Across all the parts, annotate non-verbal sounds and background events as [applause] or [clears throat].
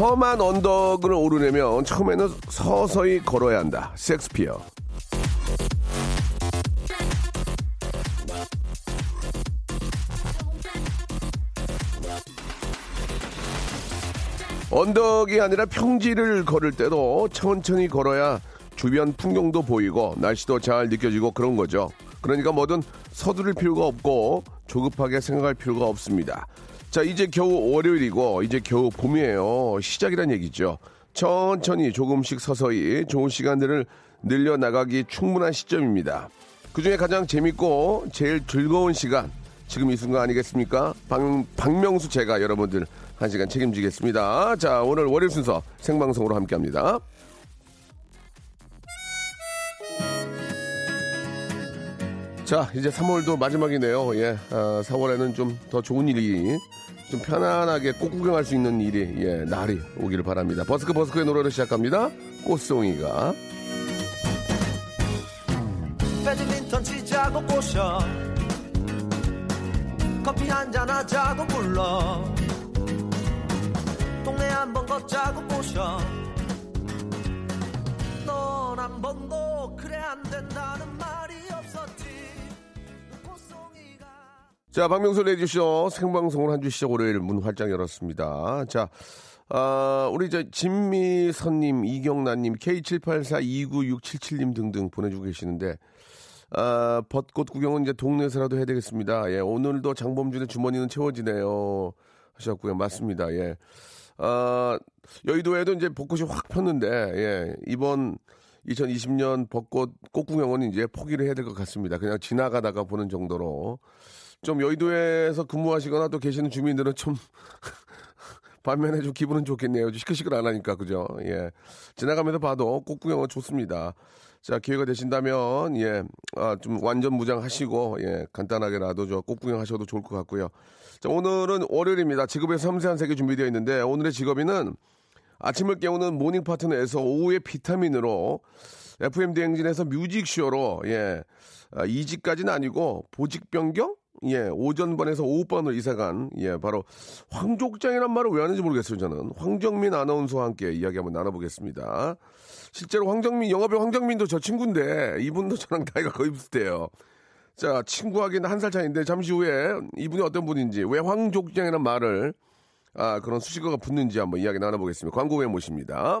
험한 언덕을 오르려면 처음에는 서서히 걸어야 한다 섹스피어 언덕이 아니라 평지를 걸을 때도 천천히 걸어야 주변 풍경도 보이고 날씨도 잘 느껴지고 그런 거죠. 그러니까 뭐든 서두를 필요가 없고 조급하게 생각할 필요가 없습니다. 자, 이제 겨우 월요일이고 이제 겨우 봄이에요. 시작이란 얘기죠. 천천히 조금씩 서서히 좋은 시간들을 늘려나가기 충분한 시점입니다. 그 중에 가장 재밌고 제일 즐거운 시간 지금 이 순간 아니겠습니까? 박, 박명수 제가 여러분들 한 시간 책임지겠습니다. 자, 오늘 월요일 순서 생방송으로 함께 합니다. 자, 이제 3월도 마지막이네요. 예, 아, 4월에는 좀 더 좋은 일이, 좀 편안하게 꽃 구경할 수 있는 일이, 예, 날이 오기를 바랍니다. 버스크 버스크의 노래를 시작합니다. 꽃송이가. 배드민턴 치자고 꼬셔 커피 한잔 하자고 불러 동네 한번 걷자고 꼬셔 넌 한 번도 그래 안 된다는 말 자, 박명수 레디쇼 생방송을 한 주 시작 월요일 문 활짝 열었습니다. 자, 아, 우리 저 진미선님, 이경란님, K78429677님 등등 보내주고 계시는데, 아, 벚꽃 구경은 이제 동네에서라도 해야 되겠습니다. 예, 오늘도 장범준의 주머니는 채워지네요. 하셨고요. 맞습니다. 예. 아, 여의도에도 이제 벚꽃이 확 폈는데, 예, 이번 2020년 벚꽃 꽃 구경은 이제 포기를 해야 될 것 같습니다. 그냥 지나가다가 보는 정도로. 좀 여의도에서 근무하시거나 또 계시는 주민들은 좀 [laughs] 반면에 좀 기분은 좋겠네요. 시끌시끌 안 하니까, 그죠? 예. 지나가면서 봐도 꽃 구경은 좋습니다. 자, 기회가 되신다면, 예, 아, 좀 완전 무장하시고, 예, 간단하게라도 저 꽃 구경 하셔도 좋을 것 같고요. 자, 오늘은 월요일입니다. 직업의 섬세한 세계 준비되어 있는데, 오늘의 직업인은 아침을 깨우는 morning 파트너에서 오후의 비타민으로 FM 대행진에서 뮤직쇼로, 예, 아, 이직까지는 아니고 보직 변경? 예, 오전반에서 오후반으로 이사간, 예, 바로 황족장이란 말을 왜 하는지 모르겠어요, 저는. 황정민 아나운서와 함께 이야기 한번 나눠보겠습니다. 실제로 황정민, 영화배우 황정민도 저 친구인데, 이분도 저랑 나이가 거의 비슷해요. 자, 친구하기는 한 살 차이인데, 잠시 후에 이분이 어떤 분인지, 왜 황족장이라는 말을, 아, 그런 수식어가 붙는지 한번 이야기 나눠보겠습니다. 광고 후에 모십니다.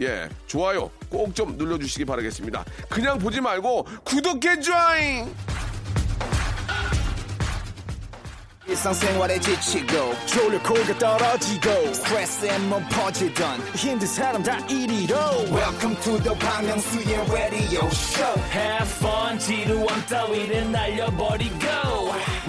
예, 좋아요 꼭 좀 눌러주시기 바라겠습니다. 그냥 보지 말고 구독해 줘잉! 일상생활에 지치고, 졸려 코가 떨어지고, 스트레스에 몸 퍼지던, 힘든 사람 다 이리로. welcome to the Bang Myung-soo's radio show Have fun 지루함 따위를 날려버리고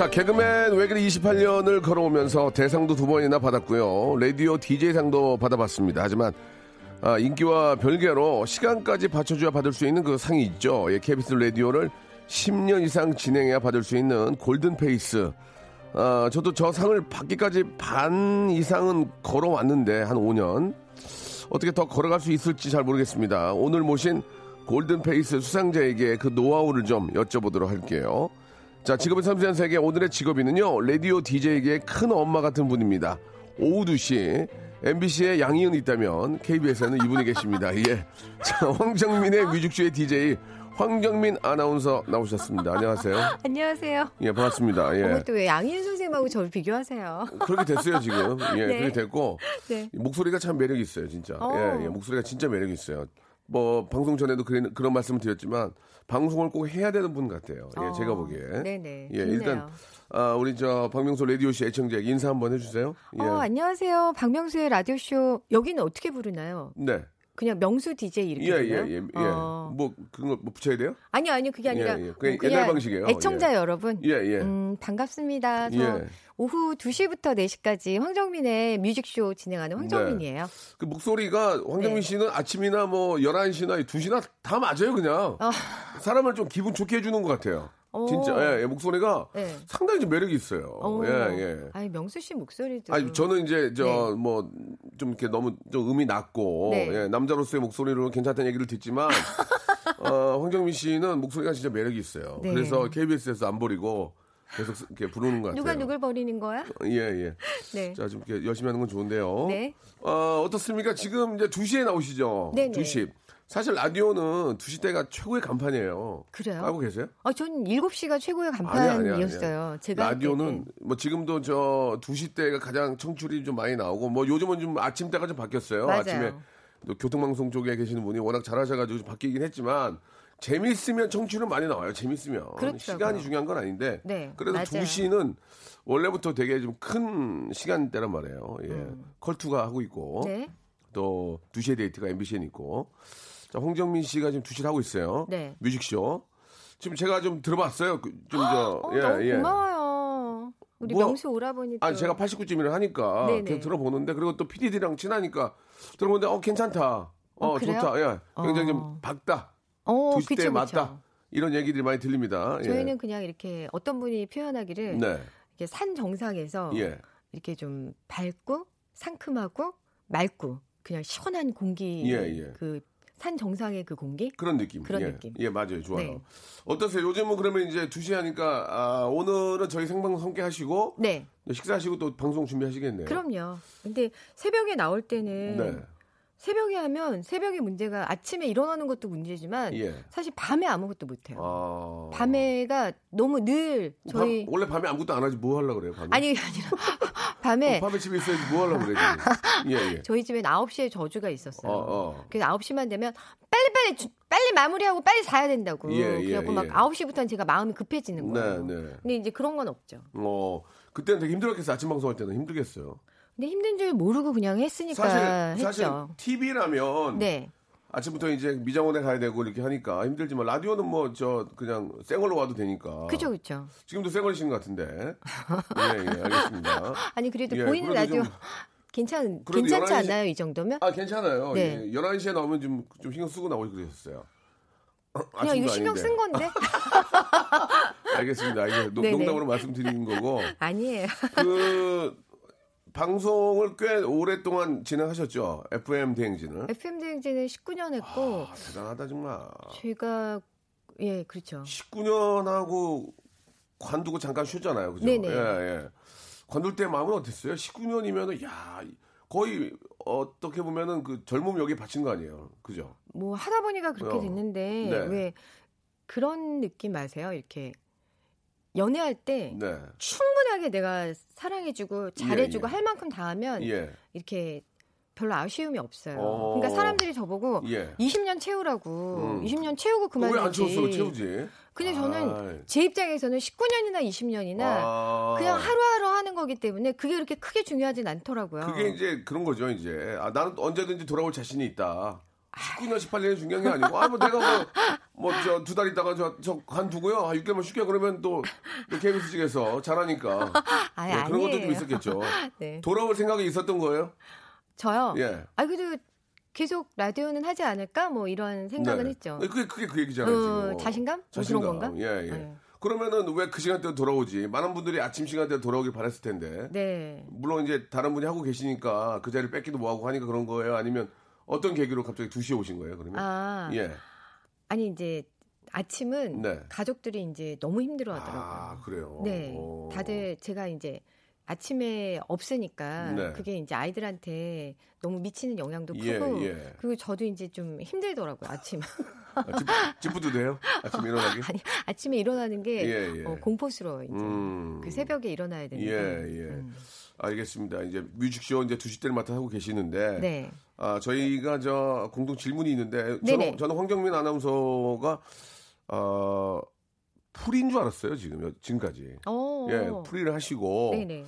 자, 개그맨 외길 28년을 걸어오면서 대상도 두 번이나 받았고요. 라디오 DJ상도 받아봤습니다. 하지만 아, 인기와 별개로 시간까지 받쳐줘야 받을 수 있는 그 상이 있죠. 예, KBS 라디오를 10년 이상 진행해야 받을 수 있는 Golden Face. 아, 저도 저 상을 받기까지 반 이상은 걸어왔는데 한 5년. 어떻게 더 걸어갈 수 있을지 잘 모르겠습니다. 오늘 모신 Golden Face 수상자에게 그 노하우를 좀 여쭤보도록 할게요. 자, 직업의 섬세한 세계 오늘의 직업인은요. 라디오 DJ에게 큰 엄마 같은 분입니다. 오후 2시 MBC에 양희은 있다면 KBS에는 이분이 계십니다. [laughs] 예. 자, 황정민의 뮤직쇼의 DJ 황정민 아나운서 나오셨습니다. 안녕하세요. [laughs] 안녕하세요. 예, 반갑습니다. 예. 또왜 양희은 선생님하고 저를 비교하세요? [laughs] 그렇게 됐어요, 지금. 예, 네. 그렇게 됐고. 네. 목소리가 참 매력이 있어요, 진짜. 어. 예, 예, 목소리가 진짜 매력이 있어요. 뭐, 방송 전에도 그런, 그런 말씀을 드렸지만, 방송을 꼭 해야 되는 분 같아요. 예, 어. 제가 보기에. 네네. 예, 좋네요. 일단, 아, 우리 저, 박명수 라디오씨 애청자에게 인사 한번 해주세요. 예. 어, 안녕하세요. 박명수의 라디오 쇼. 여기는 어떻게 부르나요? 네. 그냥 명수 DJ 이렇게 예, 예, 부르나요? 예, 예. 어. 뭐, 그런 거뭐 붙여야 돼요? 아니요, 아니요. 그게 아니라 예, 예. 그냥 뭐 옛날 방식이에요. 애청자 여러분. 예, 예. 음, 반갑습니다. 저 예. 오후 2시부터 4시까지 황정민의 뮤직쇼 진행하는 황정민이에요. 그 목소리가 황정민 네. 씨는 아침이나 뭐 11시나 2시나 다 맞아요, 그냥. 아. 사람을 좀 기분 좋게 해주는 것 같아요. 오. 진짜, 예, 예, 목소리가 네. 상당히 좀 매력이 있어요. 어. 예, 예. 아니, 명수 씨 목소리도. 아니 저는 이제 저 네. 뭐좀 이렇게 너무 좀 음이 낮고 네. 예, 남자로서의 목소리로 괜찮다는 얘기를 듣지만 [laughs] 어, 황정민 씨는 목소리가 진짜 매력이 있어요. 네. 그래서 KBS에서 안 버리고 계속 이렇게 부르는 것 같아요. 누가 누굴 버리는 거야? 예, 예. [laughs] 네. 자, 좀 이렇게 열심히 하는 건 좋은데요. 네. 어, 어떻습니까? 지금 이제 2시에 나오시죠? 네네. 2시. 사실 라디오는 2시 때가 최고의 간판이에요. 그래요? 알고 계세요? 아, 전 7시가 최고의. 간판이었어요. 제가 할 라디오는 때는. 뭐 지금도 저 2시 때가 가장 청출이 좀 많이 나오고 뭐 요즘은 좀 아침 때가 좀 바뀌었어요. 맞아요. 아침에 또 교통방송 쪽에 계시는 분이 워낙 잘하셔가지고 좀 바뀌긴 했지만 재밌으면 청취는 많이 나와요. 재밌으면 그렇더라고요. 시간이 중요한 건 아닌데 네, 그래도 맞아요. 2시는 원래부터 되게 좀 큰 시간대란 말이에요. 예. 컬투가 하고 있고 음. 네. 또 2시에 데이트가 MBC에 있고 자, 홍정민 씨가 지금 2시를 하고 있어요. 네. 뮤직쇼. 지금 제가 좀 들어봤어요. 그, 좀 저, 어, 예, 예. 고마워요. 우리 뭐, 명수 오라버니 또. 아니 제가 89쯤이라 하니까 네네. 계속 들어보는데 그리고 또 PD들이랑 친하니까 들어보는데 어 괜찮다. 어, 어? 좋다. 예. 굉장히 어. 좀 밝다. 어, 두시 때 그쵸, 맞다. 그쵸. 이런 얘기들이 많이 들립니다. 예. 저희는 그냥 이렇게 어떤 분이 표현하기를 네. 이렇게 산 정상에서 예. 이렇게 좀 밝고 상큼하고 맑고 그냥 시원한 공기 예, 예. 그산 정상의 그 공기 그런 느낌. 그런 예. 느낌. 예, 맞아요. 좋아요. 네. 어떠세요? 요즘은 그러면 이제 2시 하니까 아, 오늘은 저희 생방송 함께 하시고 네 식사하시고 또 방송 준비하시겠네요. 그럼요 근데 새벽에 나올 때는 네. 새벽에 하면 새벽의 문제가 아침에 일어나는 것도 문제지만 예. 사실 밤에 아무것도 못 해요 아. 밤에가 너무 늘 저희 밤- 원래 밤에 아무것도 안 하지 뭐 하려고 그래요, 밤에? 아니 아니라 [laughs] 밤에 어, 밤에 집에 있어야지 뭐 하려고 그래, 지금. 예, 예. [laughs] 저희 집엔 9시에 저주가 있었어요. 어, 어. 그래서 9시만 되면 빨리빨리 주- 빨리 마무리하고 빨리 자야 된다고. 예, 예, 그래갖고 막 예. 9시부터는 제가 마음이 급해지는 네, 거예요. 네. 근데 이제 그런 건 없죠. 어, 그때는 되게 힘들었겠어요. 아침 방송할 때는 힘들겠어요. 근데 힘든 줄 모르고 그냥 했으니까 사실, 사실 했죠. TV라면 네. 아침부터 이제 미장원에 가야 되고 이렇게 하니까 힘들지만 라디오는 뭐 저 그냥 생얼로 와도 되니까. 그죠, 그죠. 지금도 생얼이신 것 같은데. 예, 예, 알겠습니다. [laughs] 아니, 그래도 예, 보이는 그래도 라디오 좀- [laughs] 괜찮, 괜찮지 11시 않나요? 이 정도면? 아, 괜찮아요. 네. 예, 11시에 나오면 좀, 좀 신경 쓰고 나오고 그러셨어요. [clears throat] 그냥 이거 신경 아닌데. 쓴 건데? [laughs] 알겠습니다. 이게 농- 네네. 농담으로 말씀드리는 거고. 아니에요. 그, 방송을 꽤 오랫동안 진행하셨죠. FM 대행진을. FM 대행진은 19년 했고, 아, 대단하다, 정말. 제가, 예, 그렇죠. 19년 하고 관두고 잠깐 쉬었잖아요. 그죠? 네네. 예, 예. 관둘 때 마음은 어땠어요? 19년이면은, 야, 거의 어떻게 보면은 그 젊음 여기에 바친 거 아니에요. 그죠? 뭐 하다 보니까 그렇게 어. 됐는데 네. 왜 그런 느낌 아세요? 이렇게 연애할 때 네. 충분하게 내가 사랑해주고 잘해주고 예. 할 만큼 다 하면 예. 이렇게 별로 아쉬움이 없어요. 어. 그러니까 사람들이 저보고 예. 20년 채우라고 음. 20년 채우고 그만이지. 왜안 채웠어? 채우지. 근데 저는 아이. 제 입장에서는 19년이나 20년이나 아. 그냥 하루하루 하는 거기 때문에 그게 그렇게 크게 중요하진 않더라고요. 그게 이제 그런 거죠, 이제. 아, 나는 언제든지 돌아올 자신이 있다. 19년, 18년이 중요한 게 아니고, 아, 뭐 내가 뭐, 뭐, 저, 두 달 있다가 저, 저, 관두고요. 아, 6개월만 쉴게. 그러면 또, 또 KBS 측에서 잘하니까. [laughs] 아니, 네, 그런 것도 좀. 있었겠죠. [laughs] 네. 돌아올 생각이 있었던 거예요? 저요. 예. 아 그래도 계속 라디오는 하지 않을까 뭐 이런 생각은 네. 했죠. 그게, 그게 그 얘기잖아요, 어. 자신감? 뭐 자신감. 그런 건가? 예, 예. 네. 그러면은 왜 그 시간대에 돌아오지? 많은 분들이 아침 시간대에 돌아오길 바랬을 텐데. 네. 물론 이제 다른 분이 하고 계시니까 그 자리를 뺏기도 뭐하고 하니까 그런 거예요? 아니면 어떤 계기로 갑자기 2시에 오신 거예요, 그러면? 아, 예. 아니 이제 아침은 네. 가족들이 이제 너무 힘들어하더라고요. 아, 그래요. 네, 오. 다들 제가 이제 아침에 없으니까 네. 그게 이제 아이들한테 너무 미치는 영향도 예, 크고 예. 그리고 저도 이제 좀 힘들더라고요 아침. 아, 집, 집부도 돼요? 아침 일어나기? [laughs] 아니 아침에 일어나는 게 예, 예. 어, 공포스러워 이제 음. 그 새벽에 일어나야 되니까. 예, 예. 음. 알겠습니다. 이제 뮤직쇼 이제 2시 때를 맡아 하고 계시는데. 네. 아, 저희가 저 공동 질문이 있는데. 저는, 저는 황경민 아나운서가, 어, 풀인 줄 알았어요, 지금, 지금까지. 어. 예, 풀이를 하시고. 네네.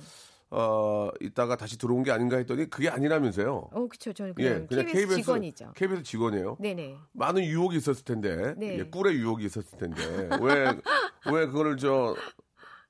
어, 이따가 다시 들어온 게 아닌가 했더니 그게 아니라면서요. 어, 그쵸. 저는 예, 그냥, KBS, 직원이죠. KBS 직원이에요. 네네. 많은 유혹이 있었을 텐데, 네. 예, 꿀의 유혹이 있었을 텐데, 왜, 왜 그거를 저,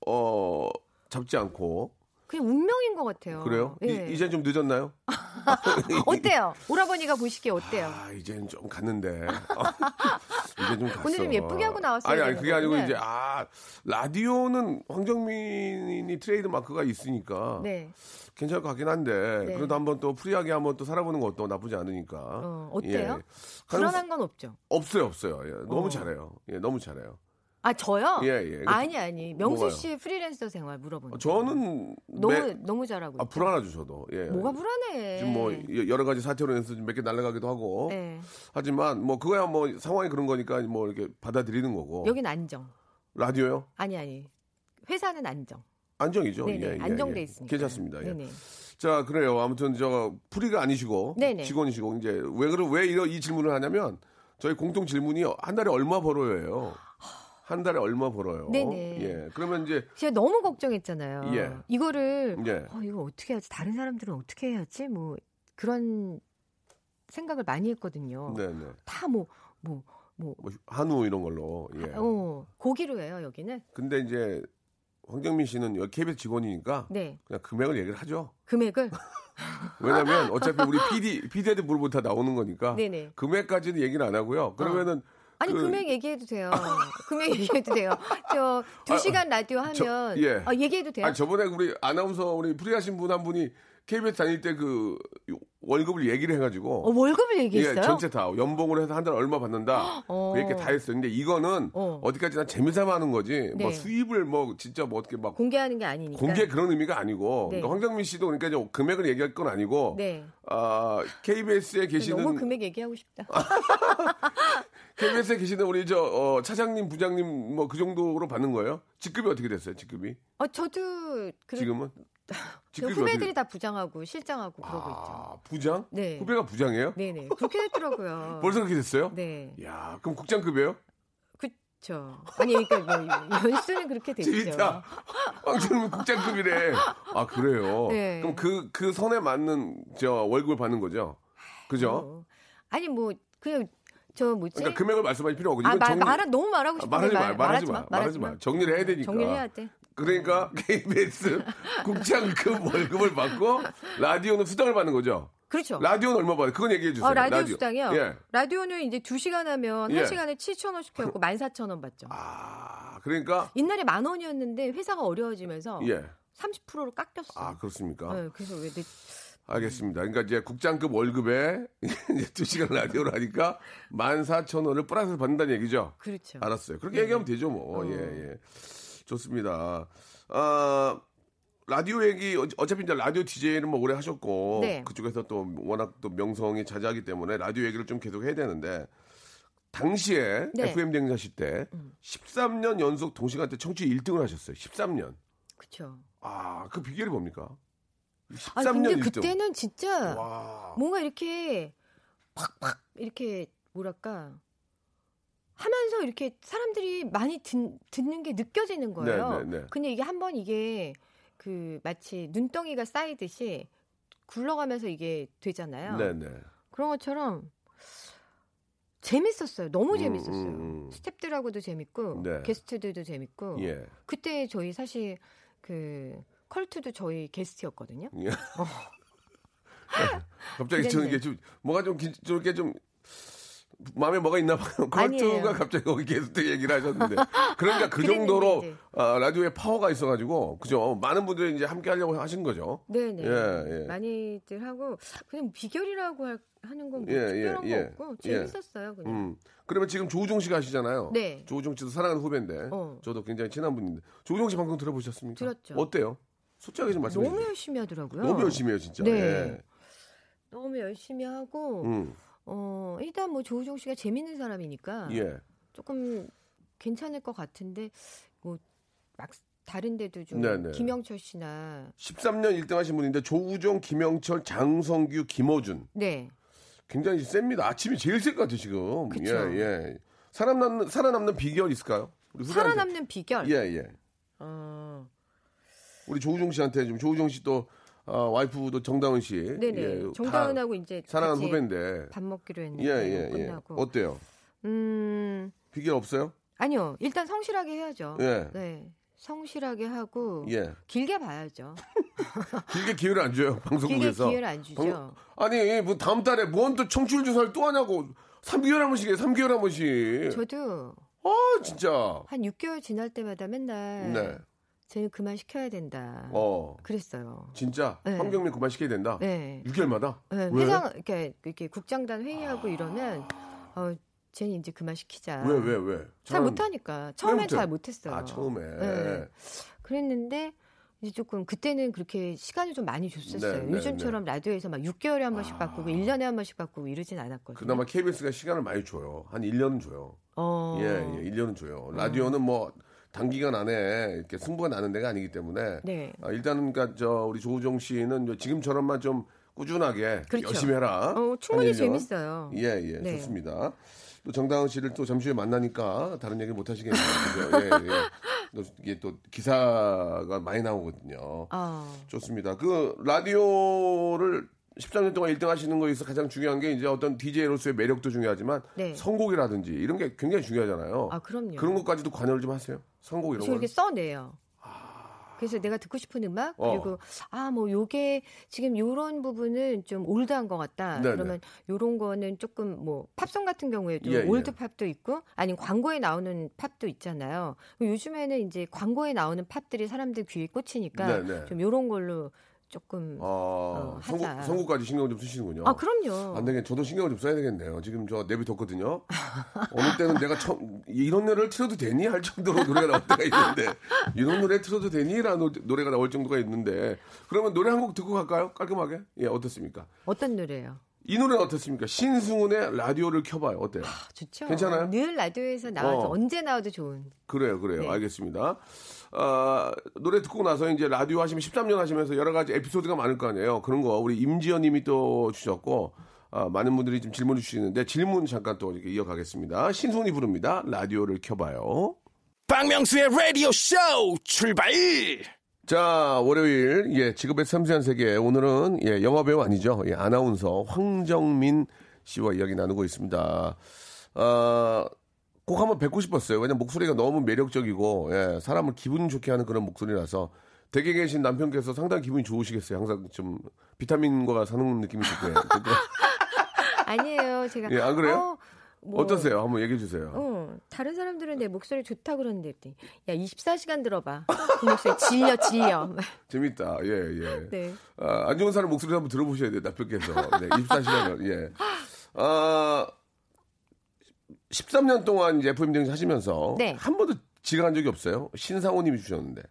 어, 잡지 않고, 그냥 운명인 것 같아요. 그래요? 예. 이, 이제 좀 늦었나요? [laughs] 어때요? 오라버니가 보시기에 어때요? 아, 이제는 좀 갔는데. [laughs] 이제 좀 갔어. 오늘 좀 예쁘게 하고 나왔어야 아니, 아니, 그게 아니고 건데. 이제, 아, 라디오는 황정민이 트레이드 마크가 있으니까. 네. 괜찮을 것 같긴 한데. 네. 그래도 한번 또 프리하게 한번 또 살아보는 것도 나쁘지 않으니까. 어, 어때요? 예. 불안한 건 없죠. 없어요, 없어요. 예, 너무 어. 잘해요. 예, 너무 잘해요. 아, 저요? 예, 예. 아니, 아니. 명수 뭐가요? 씨 프리랜서 생활 물어보는. 저는 너무, 매- 너무 잘하고. 아, 있죠. 불안하죠, 저도. 예. 뭐가 불안해. 지금 뭐 여러 가지 사태로 인해서 몇 개 날아가기도 하고. 네. 하지만 뭐 그거야 뭐 상황이 그런 거니까 뭐 이렇게 받아들이는 거고. 여긴 안정. 라디오요? 아니, 아니. 회사는 안정. 안정이죠. 네네. 예, 예, 안정돼 예. 있으니까. 괜찮습니다. 예. 자, 그래요. 아무튼 저 프리가 아니시고 네네. 직원이시고 이제 왜 그러 왜 이런 이 질문을 하냐면 저희 공통 질문이 한 달에 얼마 벌어요예요. 한 달에 얼마 벌어요. 네네. 예. 그러면 이제 제가 너무 걱정했잖아요. 예. 이거를 예. 어, 이거 어떻게 하지? 다른 사람들은 어떻게 해야지? 뭐 그런 생각을 많이 했거든요. 네, 네. 다뭐뭐 뭐뭐 한우 이런 걸로. 예. 어, 고기로 해요, 여기는. 근데 이제 황경민 씨는 여기 KBS 직원이니까 네. 그냥 금액을 얘기를 하죠. 금액을 [laughs] 왜냐면 어차피 우리 PD PD한테 물어보면 다 나오는 거니까 네네. 금액까지는 얘기는 안 하고요. 그러면은 아니 그- 금액 얘기해도 돼요. [laughs] 금액 얘기해도 돼요. 저 두 시간 라디오 하면 저- 예. 아, 얘기해도 돼요. 아니 저번에 우리 아나운서 우리 프리하신 분 한 분이 KBS 다닐 때 그 월급을 얘기를 해가지고 어, 월급을 얘기했어요? 예, 전체 다 연봉으로 해서 한 달 얼마 받는다. [gasps] 어. 이렇게 다 했어요. 근데 이거는 어. 어. 디까지나 재미삼아 하는 거지. 뭐 네. 수입을 뭐 진짜 뭐 어떻게 막 공개하는 게 아니니까. 공개 그런 의미가 아니고 네. 그러니까 황정민 씨도 그러니까 이제 금액을 얘기할 건 아니고 네. 아 KBS에 계시는 너무 금액 얘기하고 싶다. [laughs] KBS에 계시는 우리 저 어, 차장님 부장님 뭐 그 정도로 받는 거예요? 직급이 어떻게 됐어요? 직급이 어, 저도 그 지금은 저 [laughs] 직급이 후배들이 어떻게- 다 부장하고 실장하고 그러고 있죠. 아, 부장? 네. 후배가 부장이에요? 네네. 그렇게 됐더라고요. [laughs] 벌써 그렇게 됐어요? 네. 야, 그럼 국장급이에요? 그쵸. 아니, 그러니까 뭐, 연수는 그렇게 됐죠. 재밌다. 황정민 [laughs] 국장급이래. 아, 그래요? 네. 그럼 그, 그 선에 맞는 저 월급을 받는 거죠? 그죠? 어. 아니, 뭐, 그냥, 저 뭐지? 그러니까 금액을 말씀하실 필요 없고. 아, 이건 말, 말아, 너무 말하고 아, 싶은데 말하지 마, 말- 말하지 마, 말하지 마. 정리를 해야 되니까. 정리를 해야 돼. 그러니까 [laughs] KBS 국장급 [laughs] 월급을 받고 라디오는 수당을 받는 거죠? 그렇죠. 라디오는 얼마 받아요? 그건 얘기해 주세요. 어, 라디오, 수당이요? 예. 라디오는 이제 2시간 하면 예. 1시간에 7,000원씩 해갖고 14,000원 받죠. 아, 그러니까 옛날에 만 원이었는데 회사가 어려워지면서 예. 30%로 깎였어. 아, 그렇습니까? 네, 그래서 왜 내, 알겠습니다. 그러니까 이제 국장급 월급에 [laughs] 이제 2시간 라디오를 하니까 14,000원을 플러스 받는다는 얘기죠. 그렇죠. 알았어요. 그렇게 얘기하면 되죠, 뭐. 예, 예. 좋습니다. 아, 라디오 얘기, 어- 어차피 이제 라디오 DJ를 뭐 오래 하셨고, 네. 그쪽에서 또 워낙 또 명성이 자자하기 때문에 라디오 얘기를 좀 계속 해야 되는데, 당시에 네. FM 댕자실 때 13년 연속 동시간대 청취 1등을 하셨어요. 13년. 그렇죠. 아, 그 비결이 뭡니까? 아 13년 근데 1등. 그때는 진짜 와. 뭔가 이렇게 팍팍 이렇게 뭐랄까 하면서 이렇게 사람들이 많이 듣, 듣는 게 느껴지는 거예요. 네, 네, 네. 근데 이게 한번 이게 그 마치 눈덩이가 쌓이듯이 굴러가면서 이게 되잖아요. 네네. 그런 것처럼 재밌었어요. 너무 음, 재밌었어요. 음, 음. 스탭들하고도 재밌고 네. 게스트들도 재밌고 예. 그때 저희 사실 그 컬투도 저희 게스트였거든요. 예. [laughs] 갑자기 저는. 이게 좀 뭐가 좀 긴- 좀 이렇게 좀 마음에 뭐가 있나 봐요. [laughs] 컬투가 갑자기 거기 게스트 얘기를 하셨는데. 그러니까 그 정도로. 아, 라디오에 파워가 있어가지고 그죠. 많은 분들이 이제 함께 하려고 하신 거죠. 네네. 예, 예. 많이들 하고 그냥 비결이라고 할- 하는 건뭐 예, 특별한 예, 예. 거 없고 예. 재밌었어요 그냥. 음. 그러면 지금 조우종 씨가 하시잖아요. 네. 조우종 씨도 사랑하는 후배인데. 어. 저도 굉장히 친한 분인데. 조우종 씨 방송 들어보셨습니까? 들었죠. 어때요? 솔직하게 좀 말씀해 너무 주세요. 열심히 하더라고요. 너무 열심히 해요, 진짜. 네. 예. 너무 열심히 하고 음. 어 일단 뭐 조우종 씨가 재밌는 사람이니까 예. 조금 괜찮을 것 같은데 뭐 막 다른 데도 좀 네네. 김영철 씨나 13년 1등 하신 분인데 조우종, 김영철, 장성규, 김어준. 네 굉장히 셉니다. 아침이 제일 셀 것 같아요, 지금. 그쵸. 예, 예. 살아남는, 살아남는 비결 있을까요? 살아남는 비결. 예, 예. 어, 우리 조우종 씨한테 좀, 조우종 씨 또, 어, 와이프도 정다은 씨. 네네. 예, 정다은하고 이제 다 사랑하는 후배인데. 밥 먹기로 예, 했는데 예, 뭐 예. 끝나고. 어때요? 음 비결 없어요? 아니요 일단 성실하게 해야죠. 예. 네 성실하게 하고 예. 길게 봐야죠. [laughs] 길게 기회를 안 줘요, 길게 방송국에서. 기회를 안 주죠. 방- 아니, 뭐, 다음 달에 뭔 또 청취율 조사를 또 하냐고. 3개월 한 번씩 해, 3개월 한 번씩. 저도 아, 진짜. 한 6개월 지날 때마다 맨날 네. 쟤는 그만 시켜야 된다. 어. 그랬어요. 진짜. 네. 황경민 그만 시켜야 된다. 네. 6개월마다? 네, 왜? 회장 이렇게 이렇게 국장단 회의하고 이러면 어 쟤는 이제 그만 시키자. 왜, 왜, 왜? 잘 저는- 못하니까 처음엔? 잘 못했어요. 아, 처음에. 네. 그랬는데 이제 조금 그때는 그렇게 시간을 좀 많이 줬었어요. 네, 네, 요즘처럼 라디오에서 막 6개월에 한 번씩 바꾸고 1년에 한 번씩 바꾸고 이러진 않았거든요. 그나마 KBS가 시간을 많이 줘요. 한 1년은 줘요. 어. 예, 예, 1년은 줘요. 라디오는 뭐 단기간 안에 이렇게 승부가 나는 데가 아니기 때문에 네. 아, 일단은 그러니까 저 우리 조우종 씨는 지금처럼만 좀 꾸준하게 그렇죠. 열심히 해라. 어, 충분히 한 1년. 재밌어요. 예, 예, 네. 좋습니다. 또 정다은 씨를 또 잠시 후에 만나니까 다른 얘기 못 하시겠네요. 예, 예. 또 이게 또 기사가 많이 나오거든요. 아. 좋습니다. 그 라디오를 13년 동안 1등 하시는 거에서 가장 중요한 게 이제 어떤 DJ로서의 매력도 중요하지만 네. 선곡이라든지 이런 게 굉장히 중요하잖아요. 아, 그럼요. 그런 것까지도 관여를 좀 하세요. 선곡 이런 저 거. 이렇게 써내요. 그래서 내가 듣고 싶은 음악 어. 그리고 아 뭐 요게 지금 요런 부분은 좀 old한 것 같다. 네네. 그러면 요런 거는 조금 뭐 팝송 같은 경우에도 예, 예. old 팝도 있고 아니면 광고에 나오는 팝도 있잖아요. 요즘에는 이제 광고에 나오는 팝들이 사람들 귀에 꽂히니까 네네. 좀 요런 걸로 조금 아, 어, 하자. 선곡까지 신경 좀 쓰시는군요. 아 그럼요. 안 되겠, 저도 신경을 좀 써야 되겠네요. 지금 저 내비 뒀거든요. 어느 때는 내가 처음, 이런 노래를 틀어도 되니? 할 정도로 노래가 나올 때가 있는데, 이런 노래 틀어도 되니? 라는 노래가 나올 정도가 있는데, 그러면 노래 한 곡 듣고 갈까요? 깔끔하게? 예, 어떻습니까? 어떤 노래예요? 이 노래는 어떻습니까? 신승훈의 라디오를 켜봐요. 어때요? 아, 좋죠. 괜찮아요? 늘 라디오에서 나와도 어. 언제 나와도 좋은. 그래요, 그래요. 네. 알겠습니다. 아, 노래 듣고 나서 이제 라디오 하시면 13년 하시면서 여러 가지 에피소드가 많을 거 아니에요. 그런 거 우리 임지연 님이 또 주셨고, 아, 많은 분들이 지금 질문을 주시는데 질문 잠깐 또 이렇게 이어가겠습니다. 신승훈이 부릅니다. 라디오를 켜봐요. 박명수의 라디오 쇼 출발 자, 월요일, 예, 직업의 섬세한 세계. 오늘은, 예, 영화배우 아니죠. 예, 아나운서 황정민 씨와 이야기 나누고 있습니다. 아, 꼭 한번 뵙고 싶었어요. 왜냐면 목소리가 너무 매력적이고, 예, 사람을 기분 좋게 하는 그런 목소리라서 댁에 계신 남편께서 상당히 기분이 좋으시겠어요. 항상 좀 비타민과 사는 느낌이 들고요. [laughs] 아니에요. 제가 예, 안 그래요? 어, 뭐, 어떠세요? 한번 얘기해 주세요. 어, 다른 사람들은 내 목소리 좋다 그러는데 그랬더니, 야 24시간 들어봐. 그 목소리 질려 질려. [laughs] 재밌다. 예, 예. 네. 아, 안 좋은 사람 목소리 한번 들어보셔야 돼요, 남편께서. 네, 24시간을, 예. 아, 13년 동안 이제 FM 등 하시면서 네. 한 번도 지각한 적이 없어요. 신상호님이 주셨는데.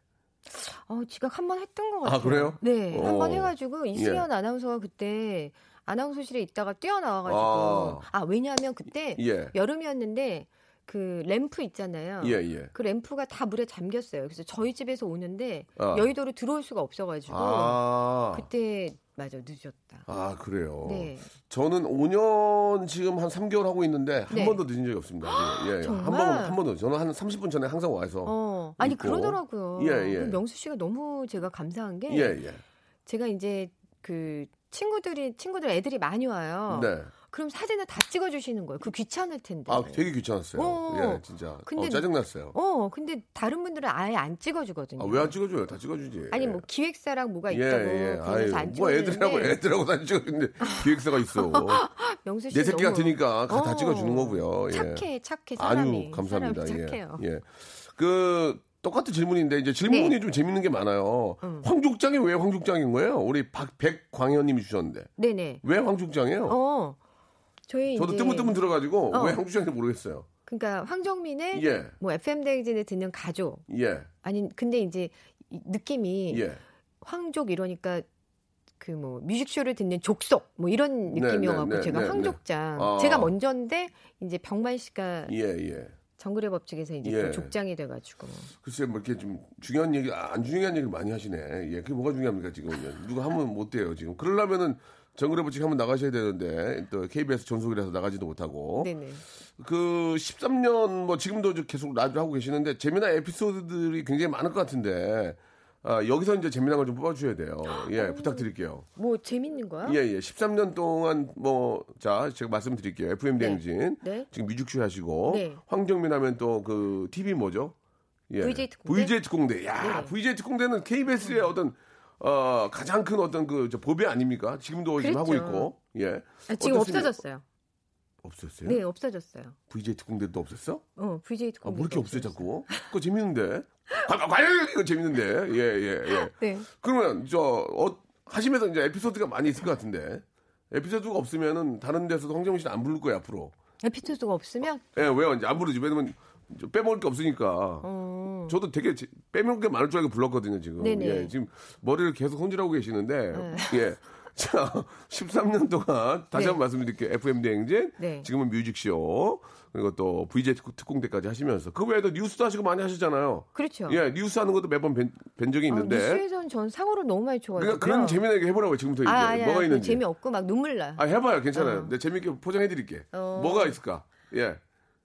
어, 지각 한 번 했던 것 아, 같아요. 그래요? 네, 한 어. 번 해가지고 이수연 아나운서가 그때 아나운서실에 있다가 뛰어나와가지고 아, 왜냐하면 그때 예. 여름이었는데 그 램프 있잖아요. 예, 예. 그 램프가 다 물에 잠겼어요. 그래서 저희 집에서 오는데 아. 여의도로 들어올 수가 없어가지고 아, 그때 맞아 늦었다. 아, 그래요. 네. 저는 5년 지금 한 3개월 하고 있는데 한 네. 번도 늦은 적이 없습니다. 예, 예. 정말? 한 번, 한 번도. 저는 한 30분 전에 항상 와서. 어, 아니 있고. 그러더라고요. 예, 예. 그 명수 씨가 너무 제가 감사한 게 예, 예. 제가 이제 그 친구들이 친구들 애들이 많이 와요. 네. 그럼 사진을 다 찍어주시는 거예요. 그 귀찮을 텐데. 아, 되게 귀찮았어요. 어. 예, 진짜. 근데- 어, 짜증났어요. 어, 근데 다른 분들은 아예 안 찍어주거든요. 아, 왜 안 찍어줘요? 다 찍어주지. 아니 뭐 기획사랑 뭐가 예, 있다고 예. 그래서 아유, 안뭐 애들하고, 찍어주는데 애들하고 사진 찍어주는데 기획사가 있어. [laughs] 명수 씨 내 새끼 너무 같으니까 다 어, 찍어주는 거고요. 예. 착해, 착해 사람이. 아유, 감사합니다. 사람이 착해요. 예. 예. 그, 똑같은 질문인데, 이제 질문이 네. 좀 재밌는 게 많아요. 음. 황족장이 왜 황족장인 거예요? 우리 박, 백광현님이 주셨는데. 네네. 왜 황족장이에요? 어, 저희 저도 뜨문뜨문 들어가지고, 어. 왜 황족장인지 모르겠어요. 그러니까 황정민의 예, 뭐 FM 대행진을 듣는 가족 예, 아니 근데 이제 이 느낌이 예. 황족 이러니까 그 뭐 뮤직쇼를 듣는 족속 뭐 이런 네, 느낌이어갖고 네, 네, 제가 네, 황족장 네. 아. 제가 먼저인데 이제 병만 씨가 예, 예. 정글의 법칙에서 이제 예. 또 족장이 돼가지고 글쎄, 뭐 이렇게 좀 중요한 얘기, 아, 안 중요한 얘기를 많이 하시네. 예, 그게 뭐가 중요합니까, 지금? 누가 하면 못 돼요, 지금. 그러려면은 정글의 법칙 한번 나가셔야 되는데, 또 KBS 전속이라서 나가지도 못하고. 네네 그 13년 뭐 지금도 좀 계속 라디오 하고 계시는데 재미난 에피소드들이 굉장히 많을 것 같은데 아, 여기서 이제 재미난 걸 좀 뽑아주셔야 돼요. 예, 부탁드릴게요. 뭐 재밌는 거야? 예, 예. 13년 동안 뭐, 자, 제가 말씀드릴게요. FM 네. 대행진. 네. 지금 뮤직쇼 하시고. 네. 황정민 하면 또 그 TV 뭐죠? 예. VJ 특공대? VJ 특공대. 야, 네. VJ 특공대는 KBS의 어떤, 어, 가장 큰 어떤 그, 저 법이 아닙니까? 지금도 지금 하고 그랬죠. 있고. 예. 아, 지금? 없어졌어요. 없었어요? 네, 없어졌어요. VJ 특공대도 없었어? 어, VJ 아, 특공. 뭐 이렇게 없어요, 자꾸? 그거 재밌는데. 과- 과연 이거 재밌는데. 예, 예, 예. 네. 그러면, 저, 어, 하시면서 이제 에피소드가 많이 있을 것 같은데. 에피소드가 없으면은 다른 데서도 황정민 씨는 안 부를 거야, 앞으로. 에피소드가 없으면 예, 왜요? 이제 안 부르지. 왜냐면 저 빼먹을 게 없으니까. 어. 저도 되게 제- 빼먹을 게 많을 줄 알고 불렀거든요, 지금. 네네. 예, 지금 머리를 계속 손질하고 계시는데. 네. 예. 자, 13년 동안 다시 네. 한번 말씀드릴게요. FM 대행진. 네. 지금은 뮤직쇼. 그리고 또 VJ 특- 특공대까지 하시면서. 그 외에도 뉴스도 하시고 많이 하셨잖아요. 그렇죠. 예, 뉴스 하는 것도 매번 뵌, 뵌 적이 아, 있는데. 뉴스에서는 전 사고를 너무 많이 쳐가지고. 그러니까 그런 재미나게 해보라고요, 지금부터 이제. 아, 아니, 뭐가 아니, 있는지. 재미 없고 막 눈물 나. 아, 해봐요. 괜찮아요. 어. 내 재밌게 포장해드릴게. 어. 뭐가 있을까? 예.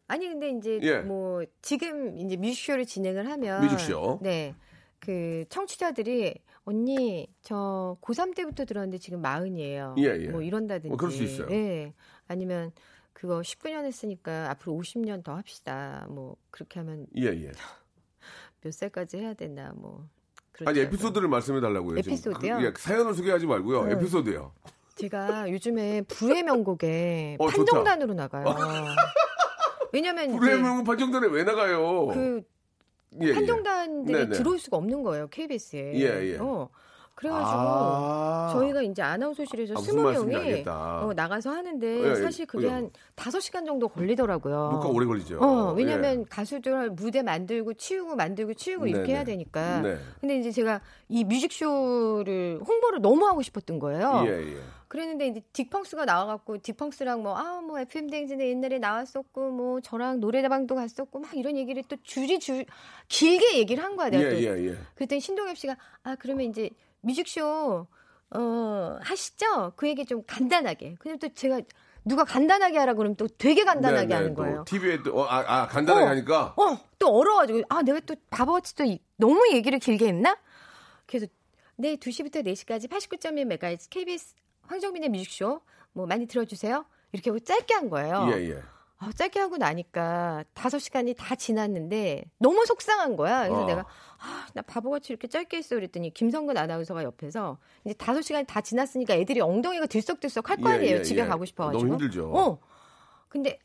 아니 근데 이제 예. 뭐 지금 이제 뮤직쇼를 진행을 하면 뮤직쇼. 네. 그 청취자들이 언니 저 고3 때부터 들었는데 지금 마흔이에요. 예, 예. 뭐 이런다든지. 어, 그럴 수 있어요. 예. 아니면 그거 19년 했으니까 앞으로 50년 더 합시다. 뭐 그렇게 하면 예, 예. [laughs] 몇 살까지 해야 되나 뭐. 아니 그렇더라고요. 에피소드를 말씀해 달라고요. 에피소드요? 그, 예, 사연을 소개하지 말고요. 음. 에피소드요. 제가 요즘에 불의 명곡에 어. 판정단으로 나가요. [laughs] 왜냐면 이제 프레임은 판정단에 왜 나가요? 그 예, 예. 판정단들이 네네. 들어올 수가 없는 거예요 KBS에. 예, 예. 어. 그래가지고 아. 저희가 이제 아나운서실에서 아, 무슨 스무 말씀인지 명이 알겠다. 어, 나가서 하는데 예, 예. 사실 그게 예. 한 다섯 시간 정도 걸리더라고요. 녹화 오래 걸리죠. 어, 왜냐면 예. 가수들 무대 만들고 치우고 만들고 치우고 이렇게 네네. 해야 되니까. 네. 근데 이제 제가 이 뮤직쇼를 홍보를 너무 하고 싶었던 거예요. 예, 예. 그랬는데 이제 딕펑스가 나와갖고 딕펑스랑 뭐 아뭐 FM 댕진에 옛날에 나왔었고 뭐 저랑 노래방도 갔었고 막 이런 얘기를 또 줄이 줄 길게 얘기를 한 거야 내가 예, 또 예, 예. 그랬더니 신동엽 씨가 아 그러면 이제 뮤직쇼 어 하시죠 그 얘기 좀 간단하게 근데 또 제가 누가 간단하게 하라 그러면 또 되게 간단하게 네, 네, 하는 또 거예요 TV에 또, 어, 아, 아, 간단하게 어. 하니까. 어또 얼어가지고 아 내가 또 바보같이 또 이- 너무 얘기를 길게 했나 그래서 네 2시부터 4시까지 89.1MHz KBS 황정민의 뮤직쇼 뭐 많이 들어주세요 이렇게 하고 짧게 한 거예요 예, 예. 아, 짧게 하고 나니까 다섯 시간이 다 지났는데 너무 속상한 거야. 그래서 어. 내가 아, 나 바보같이 이렇게 짧게 했어 그랬더니 김성근 아나운서가 옆에서 이제 다섯 시간이 다 지났으니까 애들이 엉덩이가 들썩들썩 할거 예, 아니에요. 예, 집에 예. 가고 싶어 가지고. 너무 힘들죠. 어. 근데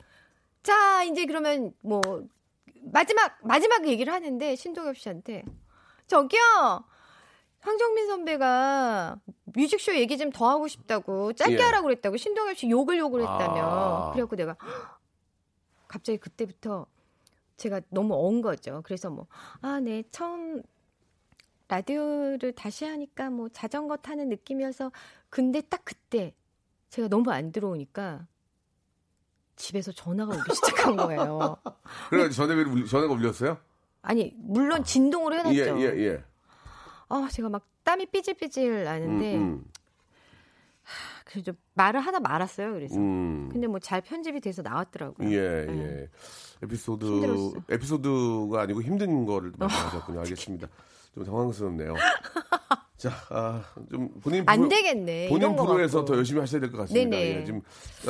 자 이제 그러면 뭐 마지막 마지막 얘기를 하는데 신동엽 씨한테 저기요. 황정민 선배가 뮤직쇼 얘기 좀 더 하고 싶다고 짧게 예. 하라고 그랬다고 신동엽 씨 욕을 욕을 했다며 아. 그래갖고 내가 갑자기 그때부터 제가 너무 언 거죠. 그래서 뭐, 아, 네, 처음 라디오를 다시 하니까 뭐 자전거 타는 느낌이어서 근데 딱 그때 제가 너무 안 들어오니까 집에서 전화가 오기 시작한 거예요. [laughs] 그래가지고 전화가, 울- 전화가 울렸어요? 아니, 물론 진동으로 해놨죠. 예, 예, 예. 아, 제가 막 땀이 삐질삐질 나는데, 음, 그래도 말을 하나 말았어요. 그래서. 음. 근데 뭐 잘 편집이 돼서 나왔더라고요. 예, 네. 예. 에피소드, 힘들었어. 에피소드가 아니고 힘든 거를 [laughs] 말씀하셨군요. 알겠습니다. 좀 당황스럽네요. [laughs] 자, 아, 좀 본인 안 되겠네. 본인 프로에서. 더 열심히 하셔야 될 것 같습니다. 예, 지금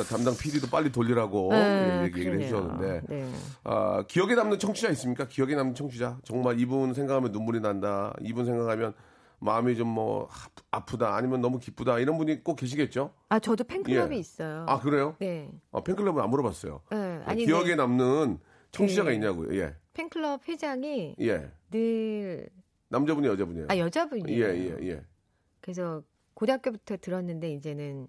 담당 PD도 빨리 돌리라고 네, 예, 얘기를. 해주셨는데 네. 아, 기억에 남는 청취자 있습니까? 기억에 남는 청취자 정말 이분 생각하면 눈물이 난다. 이분 생각하면 마음이 좀 뭐 아프다 아니면 너무 기쁘다 이런 분이 꼭 계시겠죠? 아 저도 팬클럽이 예. 있어요. 아 그래요? 네. 아, 팬클럽은 안 물어봤어요. 네. 아니 기억에 네. 남는 청취자가 그- 있냐고요? 예, 팬클럽 회장이 예. 늘 남자분이 여자분이에요? 아 여자분이에요. 예, 예, 예. 그래서 고등학교부터 들었는데 이제는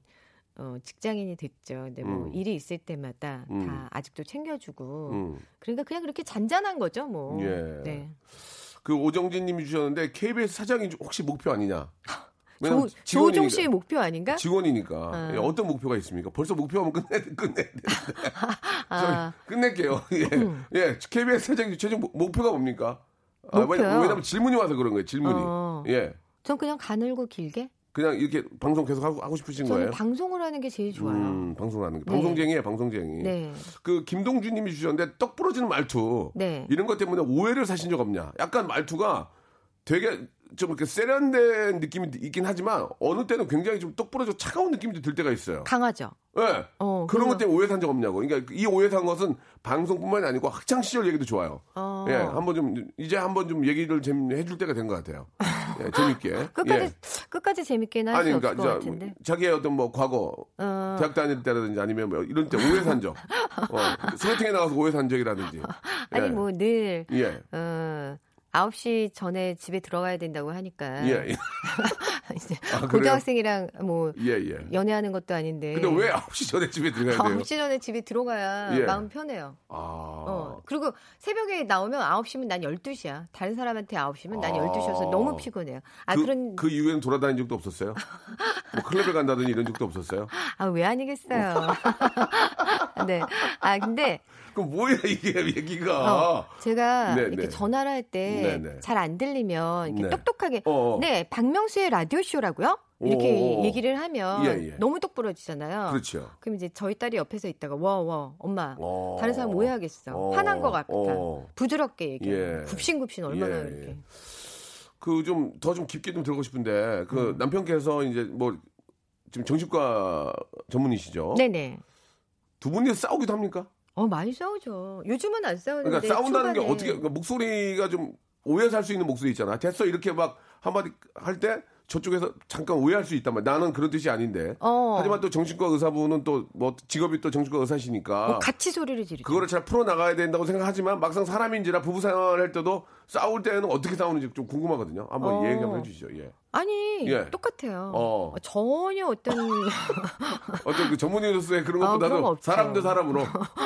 어, 직장인이 됐죠. 근데 뭐 음. 일이 있을 때마다 음. 다 아직도 챙겨주고. 음. 그러니까 그냥 그렇게 잔잔한 거죠, 뭐. 예. 네. 그 오정진님이 주셨는데 KBS 사장이 혹시 목표 아니냐? [laughs] 조. 조종 씨의 목표 아닌가? 직원이니까 아. 예, 어떤 목표가 있습니까? 벌써 목표하면 끝내 끝내 [laughs] 아, [laughs] 끝낼게요. 예, 예. KBS 사장님 최종 목- 목표가 뭡니까? 아? 왜냐- 왜냐면 질문이 와서 그런 거예요. 질문이. 어. 예. 전 그냥 가늘고 길게. 그냥 이렇게 방송 계속 하고, 하고 싶으신 거예요? 방송을 하는 게 제일 좋아요. 음, 방송을 하는 게. 네. 방송쟁이에요, 방송쟁이. 네. 그 김동준 님이 주셨는데 떡 부러지는 말투. 네. 이런 것 때문에 오해를 사신 적 없냐? 약간 말투가 되게 좀 이렇게 세련된 느낌이 있긴 하지만 어느 때는 굉장히 좀 똑부러져 차가운 느낌이 들 때가 있어요. 강하죠. 예. 어, 그런 것. 때문에 오해 산 적 없냐고. 그러니까 이 오해 산 것은 방송뿐만이 아니고 학창 시절 얘기도 좋아요. 어. 예, 한번 좀 이제 한번 좀 얘기를 좀 해줄 때가 된 것 같아요. 예, [laughs] 재밌게. 끝까지 예. 끝까지 재밌게는 할 아니 수 그러니까 없을 것 자, 같은데. 자기의 어떤 뭐 과거 어. 대학 다닐 때라든지 아니면 뭐 이런 때 오해 산 적, [laughs] 어, 소개팅에 나가서 오해 산 적이라든지. 아니 예. 뭐늘 예. 어, 9시 전에 집에 들어가야 된다고 하니까 예, 예. [laughs] 이제 아? 고등학생이랑 뭐 예, 예. 연애하는 것도 아닌데 근데 왜 9시 전에 집에 들어가야 돼요? 9시 전에 집에 들어가야 예. 마음 편해요. 아. 어. 그리고 새벽에 나오면 9시면 난 12시야. 다른 사람한테 9시면 난 아. 12시여서 너무 피곤해요. 아, 그, 그, 런 그 이후에는 돌아다닌 적도 없었어요? 뭐 클럽에 간다든지 이런 적도 없었어요? [laughs] 아, 왜 아니겠어요. [laughs] 네. 아, 근데 그럼 뭐야 이게 얘기가? 어, 제가 네, 이렇게 네. 전화를 할때 네, 네. 잘안 들리면 이렇게 네. 똑똑하게 어, 어. 네, 박명수의 라디오 쇼라고요? 이렇게 오, 오, 오. 얘기를 하면 예, 예. 너무 똑부러지잖아요. 그렇죠. 그럼 이제 저희 딸이 옆에서 있다가 와, 와, 엄마. 어. 다른 사람 오해하겠어. 어. 화난 것 같다. 어. 부드럽게 얘기해. 예. 굽신굽신 얼마나 예, 이렇게. 예. 그좀더좀 깊게 좀 들어가고 싶은데 그 음. 남편께서 이제 뭐 지금 정신과 전문이시죠? 네네. 두 분이 싸우기도 합니까? 어 많이 싸우죠. 요즘은 안 싸우는데 그러니까 싸운다는 게 초반에. 어떻게 그러니까 목소리가 좀 오해 살 수 있는 목소리 있잖아. 됐어 이렇게 막 한마디 할 때 저쪽에서 잠깐 오해할 수 있단 말이야. 나는 그런 뜻이 아닌데. 어. 하지만 또 정신과 의사분은 또 뭐 직업이 또 정신과 의사시니까 뭐 같이 소리를 지르죠. 그거를 잘 풀어 나가야 된다고 생각하지만 막상 사람인지라 부부 생활할 때도 싸울 때는 어떻게 싸우는지 좀 궁금하거든요. 한번 어. 얘기 한번 해주시죠. 예. 아니 예. 똑같아요. 어. 전혀 어떤 [laughs] 어떤 그 전문의로서의 그런 아, 것보다도 없죠. 사람 대 사람으로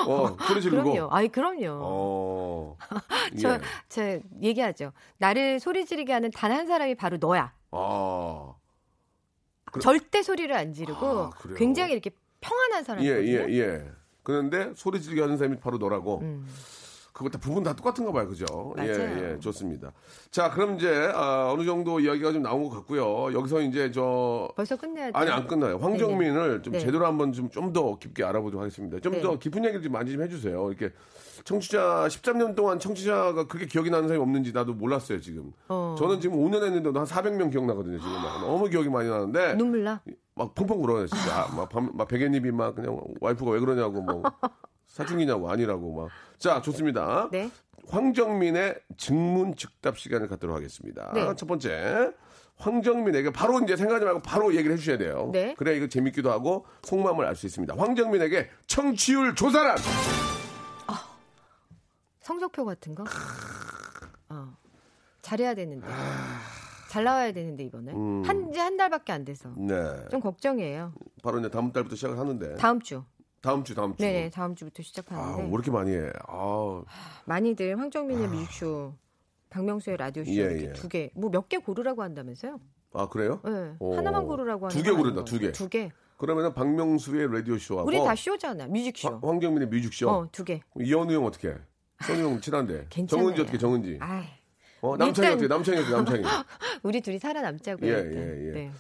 어 [laughs] 소리 지르고. 그럼요. 아니 그럼요. 어. [laughs] 저, 예. 저 얘기하죠. 나를 소리 지르게 하는 단 한 사람이 바로 너야. 아. 그- 절대 소리를 안 지르고 아? 굉장히 이렇게 평안한 예, 사람이거든요. 예, 예. 그런데 소리 지르게 하는 사람이 바로 너라고. 음. 그거 다 부분 다 똑같은가 봐요, 그죠? 예, 맞아요. 예, 좋습니다. 자, 그럼 이제 아, 어느 정도 이야기가 좀 나온 것 같고요. 여기서 이제 저 벌써 끝내야 돼. 아니 안 끝나요. 황정민을 좀 네. 제대로 한번 좀 좀 더 깊게 알아보도록 하겠습니다. 좀 네. 더 깊은 얘기를 좀 많이 좀 해주세요. 이렇게 청취자 13년 동안 청취자가 그렇게 기억이 나는 사람이 없는지 나도 몰랐어요 지금. 어. 저는 지금 5년 했는데도 한 400명 기억나거든요 지금 막 너무 기억이 많이 나는데 눈물 나. 막 펑펑 울어요 진짜. 아, 막, 밤, 막 베개님이 막 그냥 와이프가 왜 그러냐고 뭐 사춘기냐고 아니라고 막. 자 좋습니다. 네. 황정민의 증문즉답 시간을 갖도록 하겠습니다. 네. 첫 번째. 황정민에게 바로 이제 생각하지 말고 바로 얘기를 해주셔야 돼요. 네. 그래야 이거 재밌기도 하고 속마음을 알 수 있습니다. 황정민에게 청취율 조사란 성적표 같은 거? 어. 잘해야 되는데. 잘 나와야 되는데 이번에. 음. 한 이제 한 달밖에 안 돼서. 네. 좀 걱정이에요. 바로 이제 다음 달부터 시작을 하는데 다음 주. 다음 주 다음 주. 네네 다음 주부터 아, 시작하는데 왜 이렇게 많이 해? 아, 많이들 황정민의 뮤직쇼, 박명수의 라디오 쇼 예, 이렇게 예. 두 개, 뭐 몇 개 고르라고 한다면서요? 아 그래요? 네, 오. 하나만 고르라고 하는 두개거 고른다? 두 개. 두 개. 그러면은 박명수의 라디오 쇼하고 우리 다 쇼잖아, 뮤직쇼. 황- 황정민의 뮤직쇼. 어, 두 개. 이현우 형 어떻게? 현우 형 친한데. [laughs] 괜찮아요. 정은지 어떻게? 정은지. 아, 어, 남창이 일단- 어떻게? 남창이 어떻게? 남창이. [laughs] 우리 둘이 살아남자고요. 예. 예, 예. 네.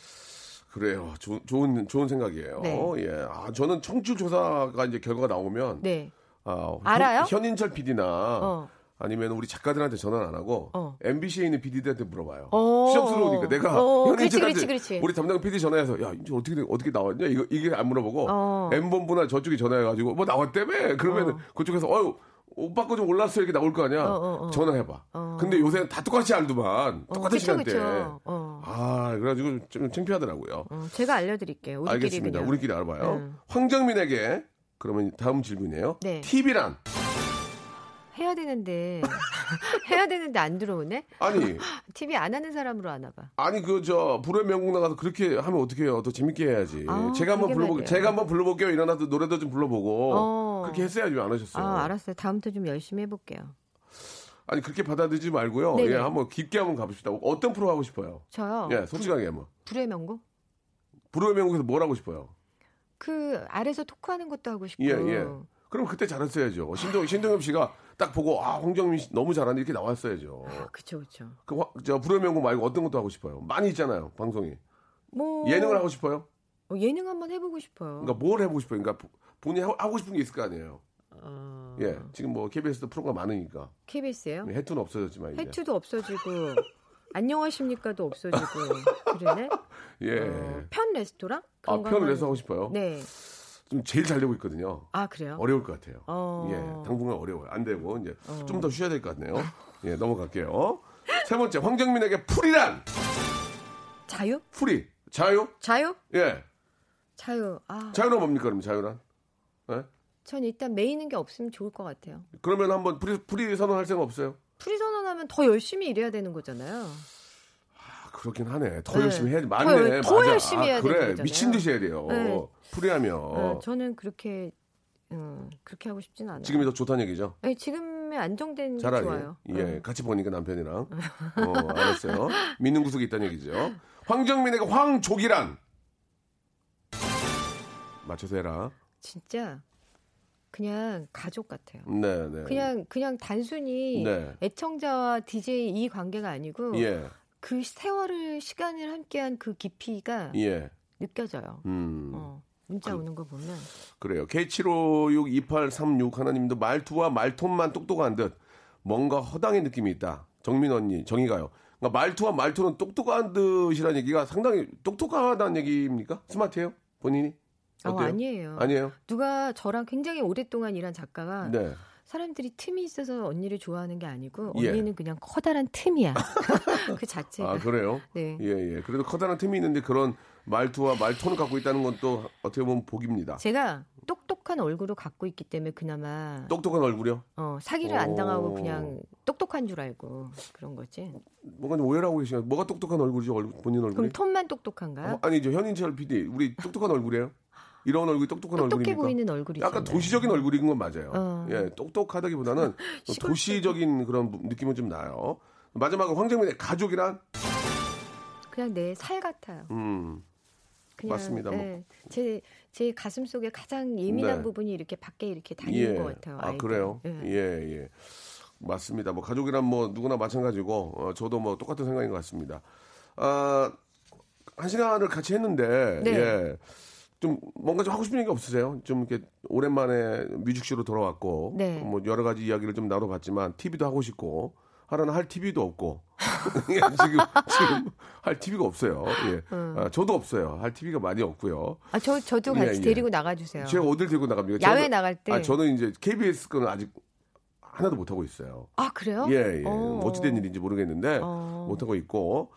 그래요. 좋은 좋은 좋은 생각이에요. 네. 예. 아, 저는 청취율 조사가 이제 결과가 나오면 네. 아, 알아요? 현, 현인철 PD나 어. 아니면 우리 작가들한테 전화 안 하고 어. MBC에 있는 PD들한테 물어봐요. 어. 수정스러우니까 내가 어, 현인철한테 그렇지, 그렇지. 우리 담당 PD 전화해서 야 이제 어떻게 어떻게 나왔냐 이거 이게 안 물어보고 어. M 본부나 저쪽에 전화해가지고 뭐 나왔다며 그러면 그쪽에서 어유 오빠 거 좀 올랐어 이렇게 나올 거 아니야. 어, 어, 어. 전화해봐. 어. 근데 요새는 다 똑같이 알더만 어, 똑같은 그쵸, 시간대. 그쵸. 어. 아 그래가지고 좀 창피하더라고요. 어, 제가 알려드릴게요. 우리끼리 알겠습니다. 그냥. 우리끼리 알아봐요. 음. 황정민에게 그러면 다음 질문이에요. 네. TV란 해야 되는데 [laughs] 해야 되는데 안 들어오네. 아니 [laughs] TV 안 하는 사람으로 하나 봐. 아니 그 저 불의 명곡 나가서 그렇게 하면 어떻게 해요? 더 재밌게 해야지. 아, 제가 한번 불러볼게요. 제가 한번 불러볼게요. 일어나서 노래도 좀 불러보고 어. 그렇게 했어야지 왜안 하셨어요? 아 알았어요. 다음부터 좀 열심히 해볼게요. 아니 그렇게 받아들이지 말고요. 네네. 예, 한번 깊게 한번 가봅시다. 어떤 프로 하고 싶어요? 저요. 예, 솔직하게 한번. 불의 명곡. 불의 명곡에서 뭘 하고 싶어요? 그 아래서 토크하는 것도 하고 싶고. 예, 예. 그럼 그때 잘했어야죠. 신동 신동엽 씨가 딱 보고 아 홍정민 씨 너무 잘하네 이렇게 나왔어야죠. 아, 그쵸 그쵸. 그저 불의 명곡 말고 어떤 것도 하고 싶어요. 많이 있잖아요 방송이. 뭐 예능을 하고 싶어요? 어, 예능 한번 해보고 싶어요. 그러니까 뭘 해보고 싶어요? 그러니까 보- 본인이 하- 하고 싶은 게 있을 거 아니에요. 어, 예, 지금 뭐 KBS도 프로가 많으니까 KBS요? 해투는 없어졌지만 이제. 해투도 없어지고 [laughs] 안녕하십니까도 없어지고 그러네. [laughs] 예. 어, 편 레스토랑? 아, 한번- 내서 하고 싶어요. 네. 좀 제일 잘 되고 있거든요. 아 그래요? 어려울 것 같아요. 어. 예, 당분간 어려워요. 안 되고 이제 어. 좀더 쉬어야 될 것 같네요. 예, 넘어갈게요. 세 번째, 황정민에게 풀이란 자유? 프리 자유? 자유? 예, 자유. 아, 자유는 뭡니까 그럼 자유란? 예? 전 일단 메이는 게 없으면 좋을 것 같아요. 그러면 한번 프리 프리 선언할 생각 없어요? 프리 선언하면 더 열심히 일해야 되는 거잖아요. 아, 그렇긴 하네. 더 네. 열심히 해야지. 더 맞네. 열- 더 맞아. 열심히 아, 해야 그래. 되는 거잖아요. 미친 듯이 해야 돼요. 네. 프리하면 어, 저는 그렇게 음, 그렇게 하고 싶진 않아요. 지금이 더 좋다는 얘기죠. 아니, 지금의 안정된 게 좋아요. 예 어. 같이 보니까 남편이랑 어 알았어요 믿는 구석이 있다는 얘기죠 황정민에게 황족이란 맞춰서 해라 진짜 그냥 가족 같아요. 네 네 그냥 그냥 단순히 네. 애청자와 DJ 이 관계가 아니고 예 그 세월을 시간을 함께한 그 깊이가 예. 느껴져요. 음. 어, 문자 오는 거 보면. 그래요. K7562836 하나님도 말투와 말톤만 똑똑한 듯 뭔가 허당의 느낌이 있다. 정민 언니 정의가요. 그러니까 말투와 말톤은 똑똑한 듯이라는 얘기가 상당히 똑똑하다는 얘기입니까? 스마트해요? 본인이? 어? 아니에요. 아니에요? 누가 저랑 굉장히 오랫동안 일한 작가가 네 사람들이 틈이 있어서 언니를 좋아하는 게 아니고 예. 언니는 그냥 커다란 틈이야. [laughs] 그 자체가. 아 그래요? 네. 예 예. 그래도 커다란 틈이 있는데 그런 말투와 말톤을 갖고 있다는 건 또 어떻게 보면 복입니다. 제가 똑똑한 얼굴을 갖고 있기 때문에 그나마 똑똑한 얼굴이요? 어, 사기를 오. 안 당하고 그냥 똑똑한 줄 알고 그런 거지. 뭔가 좀 오해를 하고 계시요 뭐가 똑똑한 얼굴이죠? 얼굴, 본인 얼굴이? 그럼 톤만 똑똑한가요? 어, 아니죠. 현인철 PD. 우리 똑똑한 얼굴이에요? 이런 얼굴이 똑똑한 똑똑해 얼굴입니까? 보이는 얼굴이죠. 약간 도시적인 얼굴인 건 맞아요. 어. 예, 똑똑하다기보다는 도시적인 그런 느낌은 좀 나요. 마지막으로 황정민의 가족이란 그냥 내 살 같아요. 음, 그냥 맞습니다. 뭐. 네, 제, 제 가슴 속에 가장 예민한 네. 부분이 이렇게 밖에 이렇게 다니는 것 같아요. 아, 아이들은. 그래요? 예. 예, 예. 맞습니다. 뭐 가족이란 뭐 누구나 마찬가지고 어, 저도 뭐 똑같은 생각인 것 같습니다. 아, 한 시간을 같이 했는데 네. 예. 좀 뭔가 좀 하고 싶은 얘기 없으세요? 좀 이렇게 오랜만에 뮤직쇼로 돌아왔고 네. 뭐 여러 가지 이야기를 좀 나눠봤지만 TV도 하고 싶고 하라는 할 TV도 없고 [laughs] 예, 지금 지금 할 TV가 없어요. 예. 아, 저도 없어요. 할 TV가 많이 없고요. 아, 저, 저도 예, 같이 예. 데리고 나가주세요. 제가 어딜 들고 나갑니까? 야외 저는- 나갈 때. 아, 저는 이제 KBS 거는 아직 하나도 못 하고 있어요. 아, 그래요? 예, 예. 어. 어찌 된 일인지 모르겠는데 어. 못 하고 있고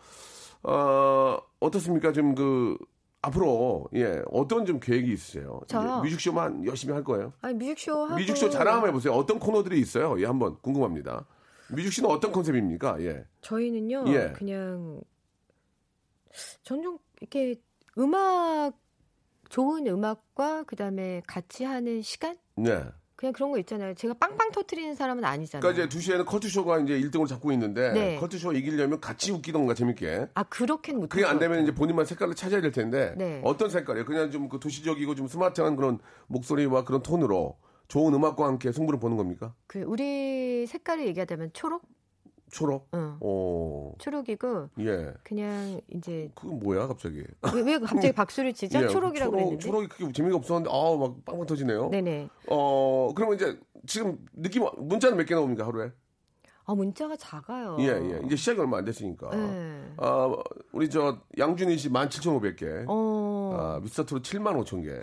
어, 어떻습니까? 좀그 앞으로 예 어떤 좀 계획이 있으세요? 저요? 뮤직쇼만 열심히 할 거예요? 아니, 뮤직쇼 하고. 뮤직쇼 자랑 한번 해보세요. 어떤 코너들이 있어요? 예, 한번 궁금합니다. 뮤직쇼는 어떤 컨셉입니까? 예, 저희는요, 예. 그냥, 전좀 이렇게 음악, 좋은 음악과 그 다음에 같이 하는 시간? 네. 그냥 그런 거 있잖아요. 제가 빵빵 터트리는 사람은 아니잖아요. 그러니까 이제 2시에는 커트쇼가 이제 1등을 잡고 있는데 네. 커트쇼 이기려면 같이 웃기던가 재밌게. 아, 그렇게는 못할 그게 안것 되면 같아요. 이제 본인만 색깔을 찾아야 될 텐데 네. 어떤 색깔이에요? 그냥 좀 그 도시적이고 좀 스마트한 그런 목소리와 그런 톤으로 좋은 음악과 함께 승부를 보는 겁니까? 그, 우리 색깔을 얘기하자면 초록? 초록? 응. 오, 초록이고, 예. 그냥 이제, 그건 뭐야 갑자기? 왜, 왜 갑자기 박수를 치죠? 예, 초록이라고 초록, 했는데. 초록이 그렇게 재미가 없었는데 아우 막 빵빵 터지네요. 네네. 어 그러면 이제 지금 느낌 문자는 몇 개 나옵니까 하루에? 아 문자가 작아요. 예, 예. 이제 시작이 얼마 안 됐으니까. 네. 아, 우리 저 양준희 씨 17,500개. 어. 아, 미스터트롯 7만 5천 개.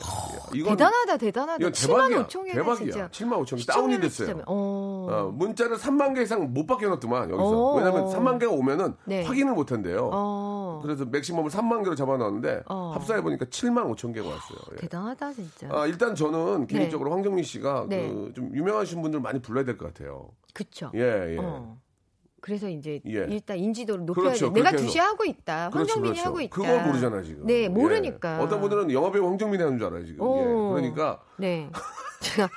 이건 대단하다 대단하다. 이건 7만 대박이야. 5천 개가 대박이야. 진짜. 7만 5천 개 다운이 됐어요. 어. 어, 문자를 3만 개 이상 못 받게 해놨더만 여기서. 어, 왜냐면 어. 3만 개가 오면은 네. 확인을 못 한대요. 어. 그래서 맥시멈을 3만 개로 잡아놨는데 어. 합사해 보니까 7만 5천 개가 왔어요. 예. 대단하다 진짜. 아, 일단 저는 네. 개인적으로 황정민 씨가 네. 그좀 유명하신 분들 많이 불러야 될 것 같아요. 그쵸. 예, 예. 어. 그래서 이제 예. 일단 인지도를 높여야 그렇죠. 돼. 내가. 두시하고 있다. 그렇죠, 황정민이 그렇죠. 하고 있다. 그걸 모르잖아 지금. 네, 예. 모르니까. 어떤 분들은 영화배우 황정민이 하는 줄 알아요 지금. 오. 예. 그러니까 네. [laughs] 제가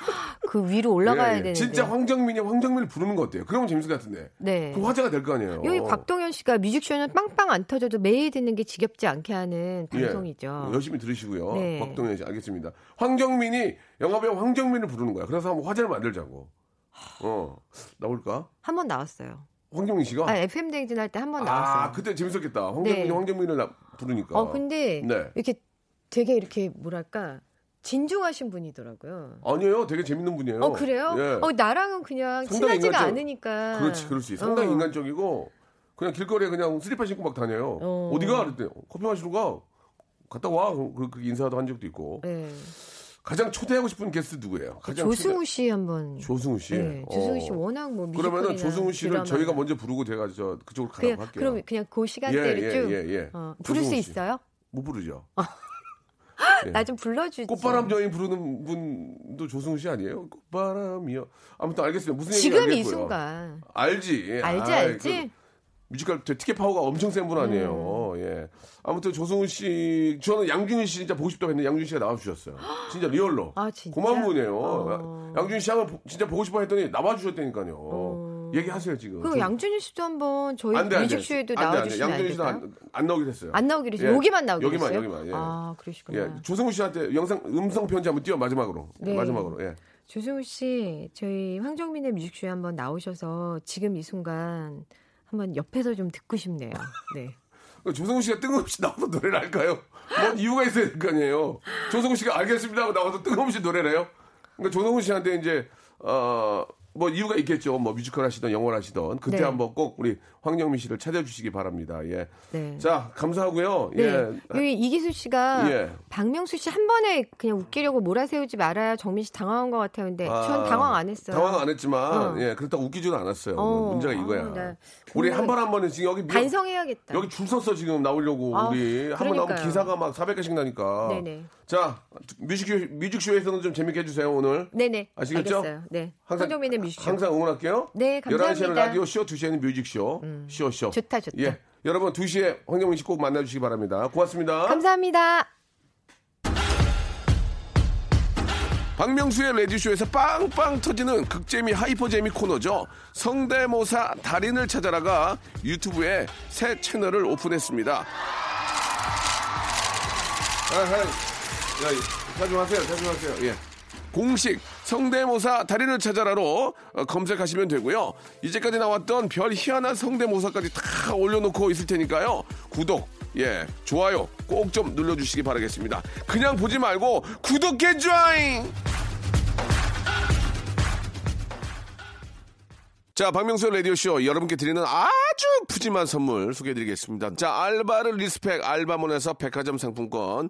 그 위로 올라가야 예, 예. 되는데. 진짜 황정민이 황정민을 부르는 거 어때요? 그러면 재밌을 것 같은데. 네. 그 화제가 될 거 아니에요. 여기 곽동현 씨가 뮤직쇼는 빵빵 안 터져도 매일 듣는 게 지겹지 않게 하는 예. 방송이죠. 열심히 들으시고요. 네. 곽동현 씨 알겠습니다. 황정민이 영화배우 황정민을 부르는 거야. 그래서 한번 화제를 만들자고. 어 나올까? 한 번 나왔어요. 황정민 씨가. 아, FM 댕진 할 때 한 번 나왔어요. 아, 그때 재밌었겠다. 황정민이 네. 황정민을 나- 부르니까. 어, 근데 네. 이렇게 되게 이렇게 뭐랄까 진중하신 분이더라고요. 아니에요. 되게 재밌는 분이에요. 어 그래요? 예. 어 나랑은 그냥 친하지가 인간적- 않으니까. 그렇지, 그렇지. 상당히 어. 인간적이고 그냥 길거리에 그냥 슬리퍼 신고 막 다녀요. 어. 어. 디가 그랬대. 커피 마시러 가. 갔다 와. 그, 그 인사도 한 적도 있고. 네. 가장 초대하고 싶은 게스트 누구예요? 가장 조승우 씨 한번. 조승우 씨. 네, 조승우 씨 어. 워낙 뭐 그러면은 조승우 씨를 드라마. 저희가 먼저 부르고 제가 저 그쪽으로 가라고 그냥 할게요. 그럼 그냥 그 시간대를 예, 예, 쭉 예, 예. 어, 부를 수. 있어요? 못 부르죠. [laughs] 예. 나좀 불러주지. 꽃바람 여인 부르는 분도 조승우 씨 아니에요? 꽃바람이요. 아무튼 알겠습니다. 무슨 얘기인지 지금 이. 순간 알지. 예. 알지 아이, 알지? 그 뮤지컬 티켓 파워가 엄청 센 분 아니에요. 음. 예. 아무튼 조승우 씨, 저는 양준일 씨 진짜 보고 싶다고 했는데 양준일 씨가 나와주셨어요. [gasps] 진짜 real로. 아, 진짜? 고마운 분이에요. 어. 양준일 씨 한번 보- 진짜 보고 싶어 했더니 나와주셨다니까요. 어. 얘기하세요 지금. 그럼 양준일 씨도 한번 저희 안 돼, 안. 뮤직쇼에도 안 돼, 안 돼. 나와주시면 안 양준희 씨도? 안, 안 나오게 됐어요. 안 나오기로 했어요. 예. 여기만 나오기로 여기만, 했어요? 여기만, 예. 아 그러시구나. 예. 조승우 씨한테 영상 음성 편지 한번 띄워 마지막으로. 네. 마지막으로. 예. 조승우 씨 저희 황정민의 뮤직쇼에 한번 나오셔서 지금 이 순간 한번 옆에서 좀 듣고 싶네요. 네. 그 조성우 씨가 뜬금없이 나와서 노래를 할까요? 뭔 이유가 있어야 될 거 아니에요. 조성우 씨가 알겠습니다 하고 나와서 뜬금없이 노래를 해요? 그러니까 조성우 씨한테 이제, 어, 뭐 이유가 있겠죠. 뭐 뮤지컬 하시던 영화를 하시던. 그때 네. 한번 꼭 우리 황정민 씨를 찾아주시기 바랍니다. 예. 네. 자, 감사하고요. 네. 예. 여기 이기수 씨가 예. 박명수 씨 한 번에 그냥 웃기려고 몰아세우지 말아야 정민 씨 당황한 것 같아요. 근데 아, 전 당황 안 했어요. 당황 안 했지만, 어. 예, 그렇다고 웃기지는 않았어요. 어. 문제가 아, 이거야. 나 우리 분명히 한번한 번은 지금 여기 미- 반성해야겠다. 여기 줄 섰어 지금 나오려고 아, 우리 한 번 나오면. 기사가 막 400개씩 나니까. 네네. 자 뮤직쇼 뮤직쇼에서는 좀 재밌게 해주세요 오늘. 네네. 아시겠죠? 알겠어요. 네. 항상- 황정민의 뮤직쇼. 항상 응원할게요. 네, 11시에는 감사합니다. 음. 라디오 쇼, 2시에는 뮤직쇼. 쇼쇼. 좋다, 좋다. 예. 여러분 2시에 황정민 씨 꼭 만나주시기 바랍니다. 고맙습니다. 감사합니다. 박명수의 라디오쇼에서 빵빵 터지는 극재미 hyper재미 코너죠. 성대모사 달인을 찾아라가 유튜브에 새 채널을 오픈했습니다. 아하, 야, 자중하세요, 자중하세요. 예. 공식 성대모사 달인을 찾아라로 어, 검색하시면 되고요. 이제까지 나왔던 별 희한한 성대모사까지 다 올려놓고 있을 테니까요. 구독, 예, 좋아요 꼭 좀 눌러주시기 바라겠습니다. 그냥 보지 말고 구독해 줘잉! 자, 박명수 라디오쇼 여러분께 드리는 아주 푸짐한 선물 소개해드리겠습니다. 자, 알바를 respect 알바몬에서 백화점 상품권,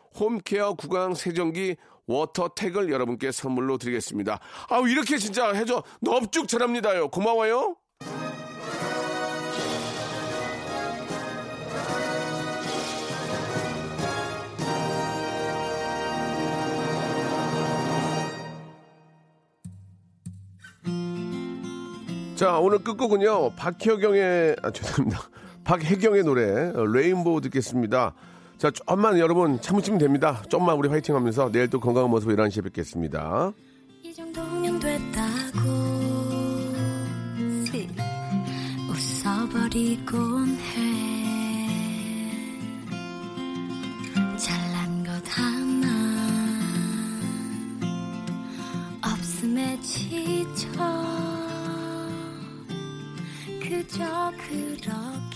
홈케어 구강 세정기 워터택을 여러분께 선물로 드리겠습니다. 아우 이렇게 진짜 해줘 넙죽 잘합니다요. 고마워요. 자, 오늘 끝곡은요, 박혜경의, 아, 죄송합니다. [laughs] 박혜경의 노래, 레인보우 듣겠습니다. 자, 좀만 여러분 참으시면 됩니다. 좀만 우리 화이팅 하면서 내일 또 건강한 모습으로 11시에 뵙겠습니다. 이 정도면 됐다고 시 웃어버리곤 해 잘난 것 하나 없음에 지쳐 그저 그렇게